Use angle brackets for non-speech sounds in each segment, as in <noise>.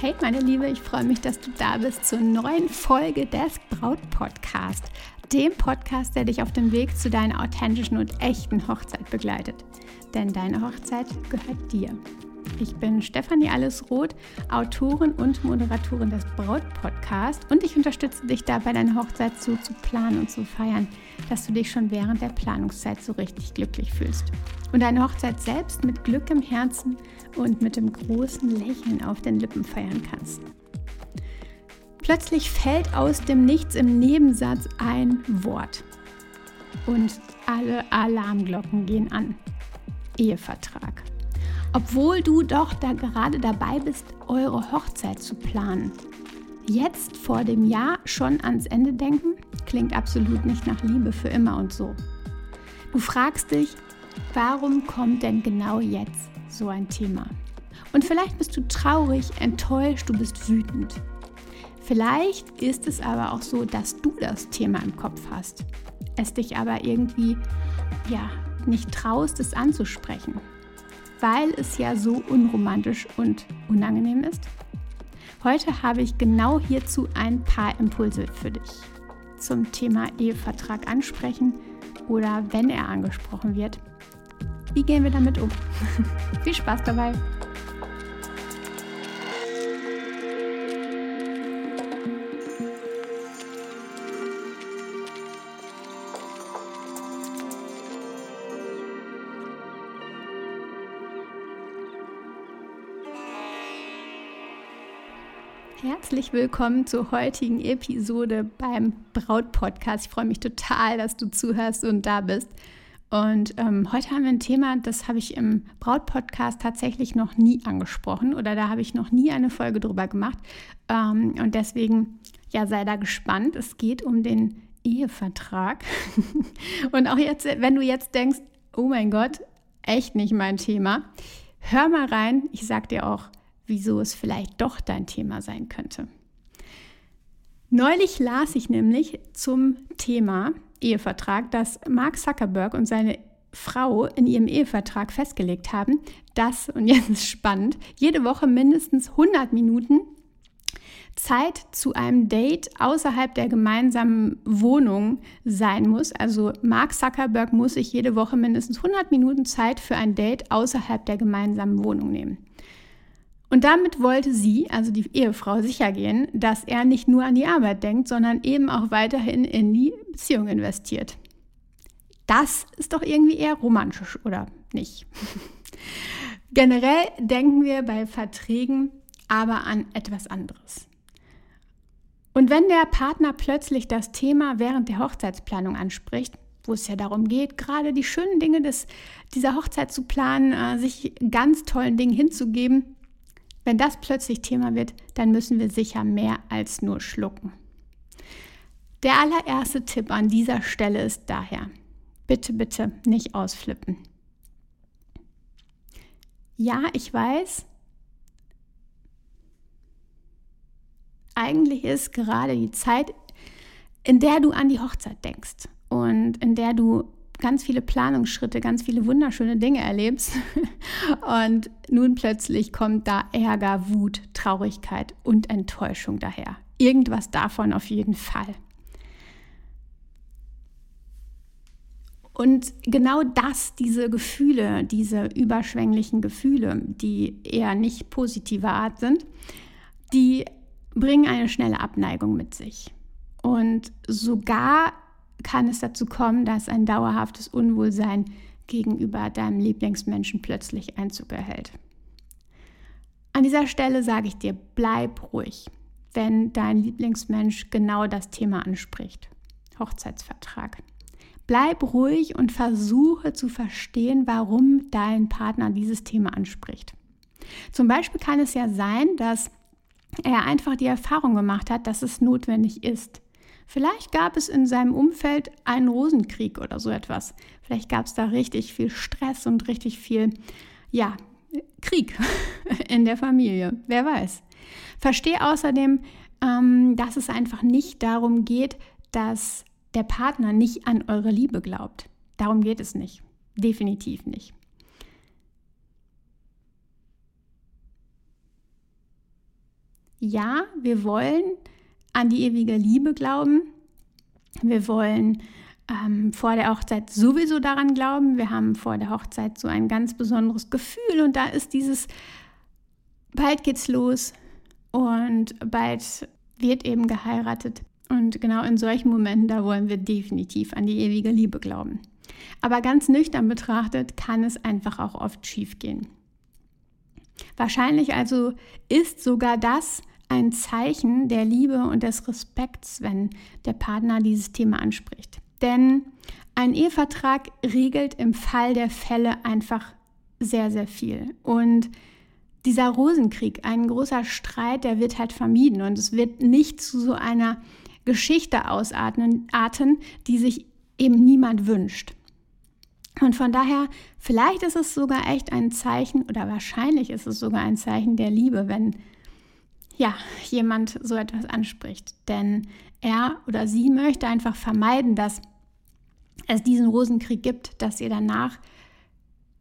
Hey meine Liebe, ich freue mich, dass du da bist zur neuen Folge des Braut Podcast, dem Podcast, der dich auf dem Weg zu deiner authentischen und echten Hochzeit begleitet. Denn deine Hochzeit gehört dir. Ich bin Stefanie Allesroth, Autorin und Moderatorin des Braut-Podcast und ich unterstütze dich dabei, deine Hochzeit so zu planen und zu feiern, dass du dich schon während der Planungszeit so richtig glücklich fühlst. Und deine Hochzeit selbst mit Glück im Herzen und mit dem großen Lächeln auf den Lippen feiern kannst. Plötzlich fällt aus dem Nichts im Nebensatz ein Wort. Und alle Alarmglocken gehen an. Ehevertrag obwohl du doch da gerade dabei bist, eure Hochzeit zu planen. Jetzt vor dem Jahr schon ans Ende denken, klingt absolut nicht nach Liebe für immer und so. Du fragst dich, warum kommt denn genau jetzt so ein Thema? Und vielleicht bist du traurig, enttäuscht, du bist wütend. Vielleicht ist es aber auch so, dass du das Thema im Kopf hast, es dich aber irgendwie ja nicht traust, es anzusprechen weil es ja so unromantisch und unangenehm ist? Heute habe ich genau hierzu ein paar Impulse für dich zum Thema Ehevertrag ansprechen oder wenn er angesprochen wird. Wie gehen wir damit um? <laughs> Viel Spaß dabei! Herzlich willkommen zur heutigen Episode beim Braut-Podcast. Ich freue mich total, dass du zuhörst und da bist. Und ähm, heute haben wir ein Thema, das habe ich im Braut-Podcast tatsächlich noch nie angesprochen oder da habe ich noch nie eine Folge drüber gemacht. Ähm, und deswegen, ja, sei da gespannt. Es geht um den Ehevertrag. <laughs> und auch jetzt, wenn du jetzt denkst, oh mein Gott, echt nicht mein Thema, hör mal rein. Ich sage dir auch, wieso es vielleicht doch dein Thema sein könnte. Neulich las ich nämlich zum Thema Ehevertrag, dass Mark Zuckerberg und seine Frau in ihrem Ehevertrag festgelegt haben, dass, und jetzt ist spannend, jede Woche mindestens 100 Minuten Zeit zu einem Date außerhalb der gemeinsamen Wohnung sein muss. Also Mark Zuckerberg muss sich jede Woche mindestens 100 Minuten Zeit für ein Date außerhalb der gemeinsamen Wohnung nehmen. Und damit wollte sie, also die Ehefrau, sicher gehen, dass er nicht nur an die Arbeit denkt, sondern eben auch weiterhin in die Beziehung investiert. Das ist doch irgendwie eher romantisch, oder nicht? <laughs> Generell denken wir bei Verträgen aber an etwas anderes. Und wenn der Partner plötzlich das Thema während der Hochzeitsplanung anspricht, wo es ja darum geht, gerade die schönen Dinge des, dieser Hochzeit zu planen, äh, sich ganz tollen Dingen hinzugeben, wenn das plötzlich Thema wird, dann müssen wir sicher mehr als nur schlucken. Der allererste Tipp an dieser Stelle ist daher, bitte, bitte nicht ausflippen. Ja, ich weiß, eigentlich ist gerade die Zeit, in der du an die Hochzeit denkst und in der du ganz viele Planungsschritte, ganz viele wunderschöne Dinge erlebst. <laughs> Und nun plötzlich kommt da Ärger, Wut, Traurigkeit und Enttäuschung daher. Irgendwas davon auf jeden Fall. Und genau das, diese Gefühle, diese überschwänglichen Gefühle, die eher nicht positiver Art sind, die bringen eine schnelle Abneigung mit sich. Und sogar kann es dazu kommen, dass ein dauerhaftes Unwohlsein gegenüber deinem Lieblingsmenschen plötzlich Einzug erhält. An dieser Stelle sage ich dir, bleib ruhig, wenn dein Lieblingsmensch genau das Thema anspricht. Hochzeitsvertrag. Bleib ruhig und versuche zu verstehen, warum dein Partner dieses Thema anspricht. Zum Beispiel kann es ja sein, dass er einfach die Erfahrung gemacht hat, dass es notwendig ist. Vielleicht gab es in seinem Umfeld einen Rosenkrieg oder so etwas. Vielleicht gab es da richtig viel Stress und richtig viel, ja, Krieg <laughs> in der Familie. Wer weiß. Verstehe außerdem, ähm, dass es einfach nicht darum geht, dass der Partner nicht an eure Liebe glaubt. Darum geht es nicht. Definitiv nicht. ja, wir wollen an die ewige Liebe glauben. Wir wollen ähm, vor der Hochzeit sowieso daran glauben. Wir haben vor der Hochzeit so ein ganz besonderes Gefühl und da ist dieses, bald geht's los und bald wird eben geheiratet. Und genau in solchen Momenten, da wollen wir definitiv an die ewige Liebe glauben. Aber ganz nüchtern betrachtet kann es einfach auch oft schiefgehen. Wahrscheinlich also ist sogar das ein Zeichen der Liebe und des Respekts, wenn der Partner dieses Thema anspricht. Denn ein Ehevertrag regelt im Fall der Fälle einfach sehr, sehr viel. Und dieser Rosenkrieg, ein großer Streit, der wird halt vermieden und es wird nicht zu so einer Geschichte ausarten, die sich eben niemand wünscht. Und von daher, vielleicht ist es sogar echt ein Zeichen oder wahrscheinlich ist es sogar ein Zeichen der Liebe, wenn ja, jemand so etwas anspricht. Denn er oder sie möchte einfach vermeiden, dass es diesen Rosenkrieg gibt, dass ihr danach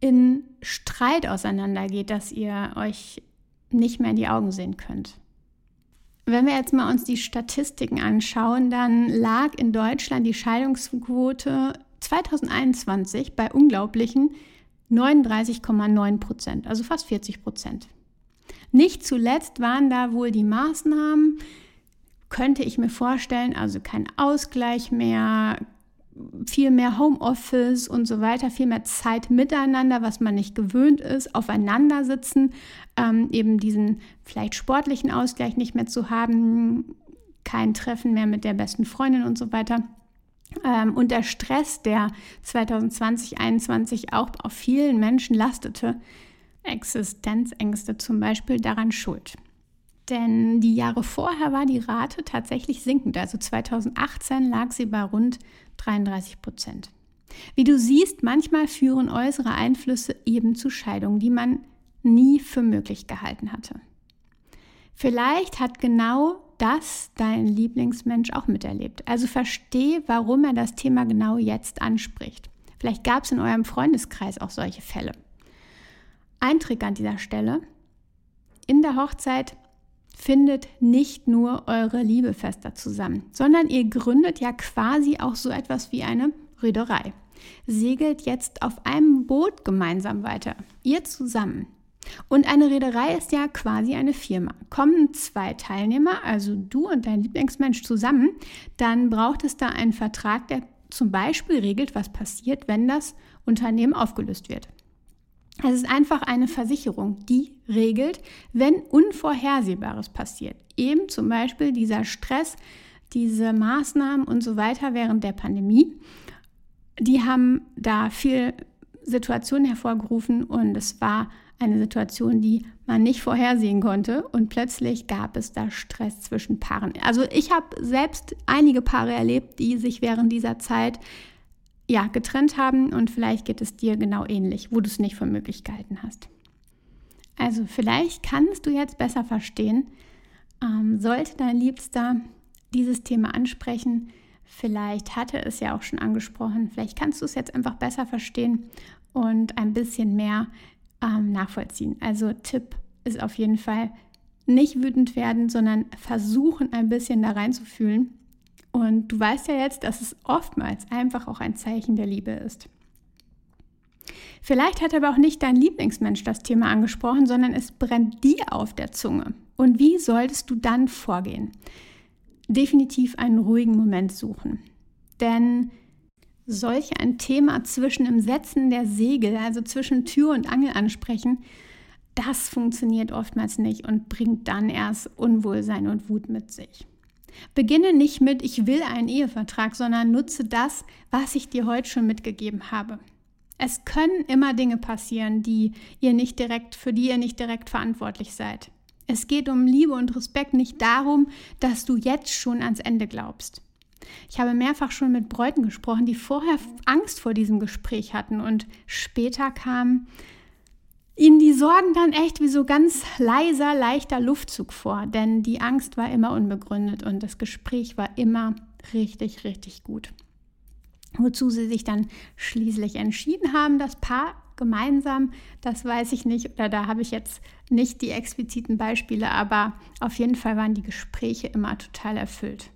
in Streit auseinandergeht, dass ihr euch nicht mehr in die Augen sehen könnt. Wenn wir jetzt mal uns die Statistiken anschauen, dann lag in Deutschland die Scheidungsquote 2021 bei unglaublichen 39,9 Prozent, also fast 40 Prozent. Nicht zuletzt waren da wohl die Maßnahmen, könnte ich mir vorstellen, also kein Ausgleich mehr, viel mehr Homeoffice und so weiter, viel mehr Zeit miteinander, was man nicht gewöhnt ist, aufeinandersitzen, ähm, eben diesen vielleicht sportlichen Ausgleich nicht mehr zu haben, kein Treffen mehr mit der besten Freundin und so weiter. Ähm, und der Stress, der 2020, 2021 auch auf vielen Menschen lastete, Existenzängste zum Beispiel, daran schuld. Denn die Jahre vorher war die Rate tatsächlich sinkend. Also 2018 lag sie bei rund 33 Prozent. Wie du siehst, manchmal führen äußere Einflüsse eben zu Scheidungen, die man nie für möglich gehalten hatte. Vielleicht hat genau das dein Lieblingsmensch auch miterlebt. Also verstehe, warum er das Thema genau jetzt anspricht. Vielleicht gab es in eurem Freundeskreis auch solche Fälle. Ein Trick an dieser Stelle. In der Hochzeit findet nicht nur eure Liebe fester zusammen, sondern ihr gründet ja quasi auch so etwas wie eine Reederei. Segelt jetzt auf einem Boot gemeinsam weiter, ihr zusammen. Und eine Reederei ist ja quasi eine Firma. Kommen zwei Teilnehmer, also du und dein Lieblingsmensch zusammen, dann braucht es da einen Vertrag, der zum Beispiel regelt, was passiert, wenn das Unternehmen aufgelöst wird. Es ist einfach eine Versicherung, die regelt, wenn Unvorhersehbares passiert. Eben zum Beispiel dieser Stress, diese Maßnahmen und so weiter während der Pandemie. Die haben da viel Situationen hervorgerufen und es war eine Situation, die man nicht vorhersehen konnte und plötzlich gab es da Stress zwischen Paaren. Also ich habe selbst einige Paare erlebt, die sich während dieser Zeit ja, getrennt haben und vielleicht geht es dir genau ähnlich, wo du es nicht für möglich gehalten hast. Also vielleicht kannst du jetzt besser verstehen, ähm, sollte dein Liebster dieses Thema ansprechen, vielleicht hatte es ja auch schon angesprochen, vielleicht kannst du es jetzt einfach besser verstehen und ein bisschen mehr ähm, nachvollziehen. Also Tipp ist auf jeden Fall nicht wütend werden, sondern versuchen ein bisschen da reinzufühlen und du weißt ja jetzt, dass es oftmals einfach auch ein Zeichen der Liebe ist. Vielleicht hat aber auch nicht dein Lieblingsmensch das Thema angesprochen, sondern es brennt dir auf der Zunge. Und wie solltest du dann vorgehen? Definitiv einen ruhigen Moment suchen. Denn solch ein Thema zwischen dem Setzen der Segel, also zwischen Tür und Angel ansprechen, das funktioniert oftmals nicht und bringt dann erst Unwohlsein und Wut mit sich. Beginne nicht mit, ich will einen Ehevertrag, sondern nutze das, was ich dir heute schon mitgegeben habe. Es können immer Dinge passieren, die ihr nicht direkt, für die ihr nicht direkt verantwortlich seid. Es geht um Liebe und Respekt, nicht darum, dass du jetzt schon ans Ende glaubst. Ich habe mehrfach schon mit Bräuten gesprochen, die vorher Angst vor diesem Gespräch hatten und später kam ihnen die Sorgen dann echt wie so ganz leiser, leichter Luftzug vor, denn die Angst war immer unbegründet und das Gespräch war immer richtig, richtig gut. Wozu sie sich dann schließlich entschieden haben, das Paar gemeinsam, das weiß ich nicht, oder da habe ich jetzt nicht die expliziten Beispiele, aber auf jeden Fall waren die Gespräche immer total erfüllt.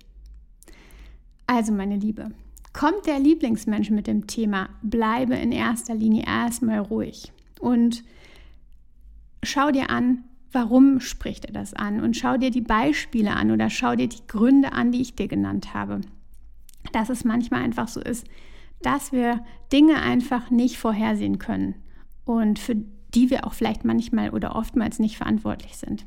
Also, meine Liebe, kommt der Lieblingsmensch mit dem Thema, bleibe in erster Linie erstmal ruhig und schau dir an, warum spricht er das an und schau dir die Beispiele an oder schau dir die Gründe an, die ich dir genannt habe. Dass es manchmal einfach so ist, dass wir Dinge einfach nicht vorhersehen können und für die wir auch vielleicht manchmal oder oftmals nicht verantwortlich sind.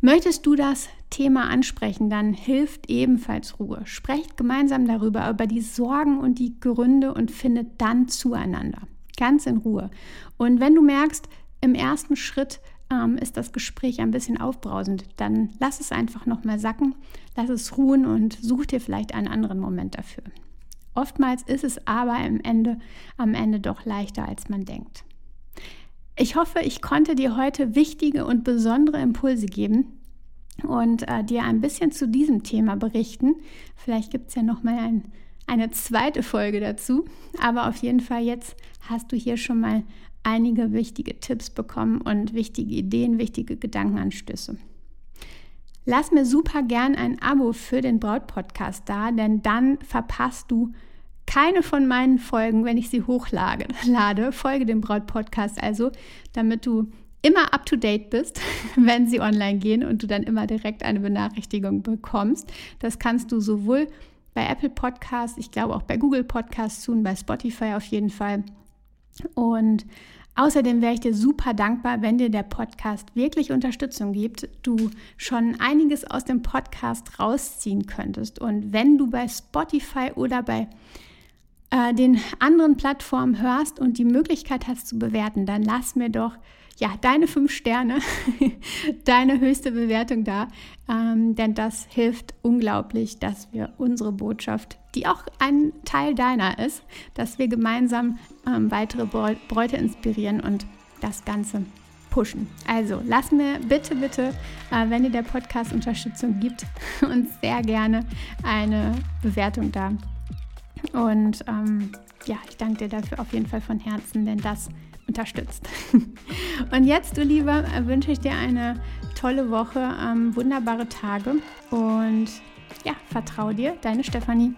Möchtest du das Thema ansprechen, dann hilft ebenfalls Ruhe. Sprecht gemeinsam darüber, über die Sorgen und die Gründe und findet dann zueinander. Ganz in Ruhe. Und wenn du merkst, im ersten Schritt ähm, ist das Gespräch ein bisschen aufbrausend, dann lass es einfach nochmal sacken, lass es ruhen und such dir vielleicht einen anderen Moment dafür. Oftmals ist es aber am Ende, am Ende doch leichter, als man denkt. Ich hoffe, ich konnte dir heute wichtige und besondere Impulse geben und äh, dir ein bisschen zu diesem Thema berichten. Vielleicht gibt es ja noch mal ein, eine zweite Folge dazu, aber auf jeden Fall jetzt hast du hier schon mal einige wichtige Tipps bekommen und wichtige Ideen, wichtige Gedankenanstöße. Lass mir super gern ein Abo für den Braut-Podcast da, denn dann verpasst du keine von meinen Folgen, wenn ich sie hochlade. Lade, folge dem Braut-Podcast also, damit du immer up to date bist, <laughs> wenn sie online gehen und du dann immer direkt eine Benachrichtigung bekommst. Das kannst du sowohl bei Apple Podcasts, ich glaube auch bei Google Podcasts tun, bei Spotify auf jeden Fall. Und Außerdem wäre ich dir super dankbar, wenn dir der Podcast wirklich Unterstützung gibt, du schon einiges aus dem Podcast rausziehen könntest. Und wenn du bei Spotify oder bei äh, den anderen Plattformen hörst und die Möglichkeit hast zu bewerten, dann lass mir doch ja, deine fünf Sterne, <laughs> deine höchste Bewertung da, ähm, denn das hilft unglaublich, dass wir unsere Botschaft, die auch ein Teil deiner ist, dass wir gemeinsam ähm, weitere Bräute inspirieren und das Ganze pushen. Also lass mir bitte, bitte, äh, wenn dir der Podcast Unterstützung gibt, <laughs> uns sehr gerne eine Bewertung da. Und ähm, ja, ich danke dir dafür auf jeden Fall von Herzen, denn das unterstützt. <laughs> Und jetzt, du Lieber, wünsche ich dir eine tolle Woche, ähm, wunderbare Tage und ja, vertraue dir, deine Stefanie.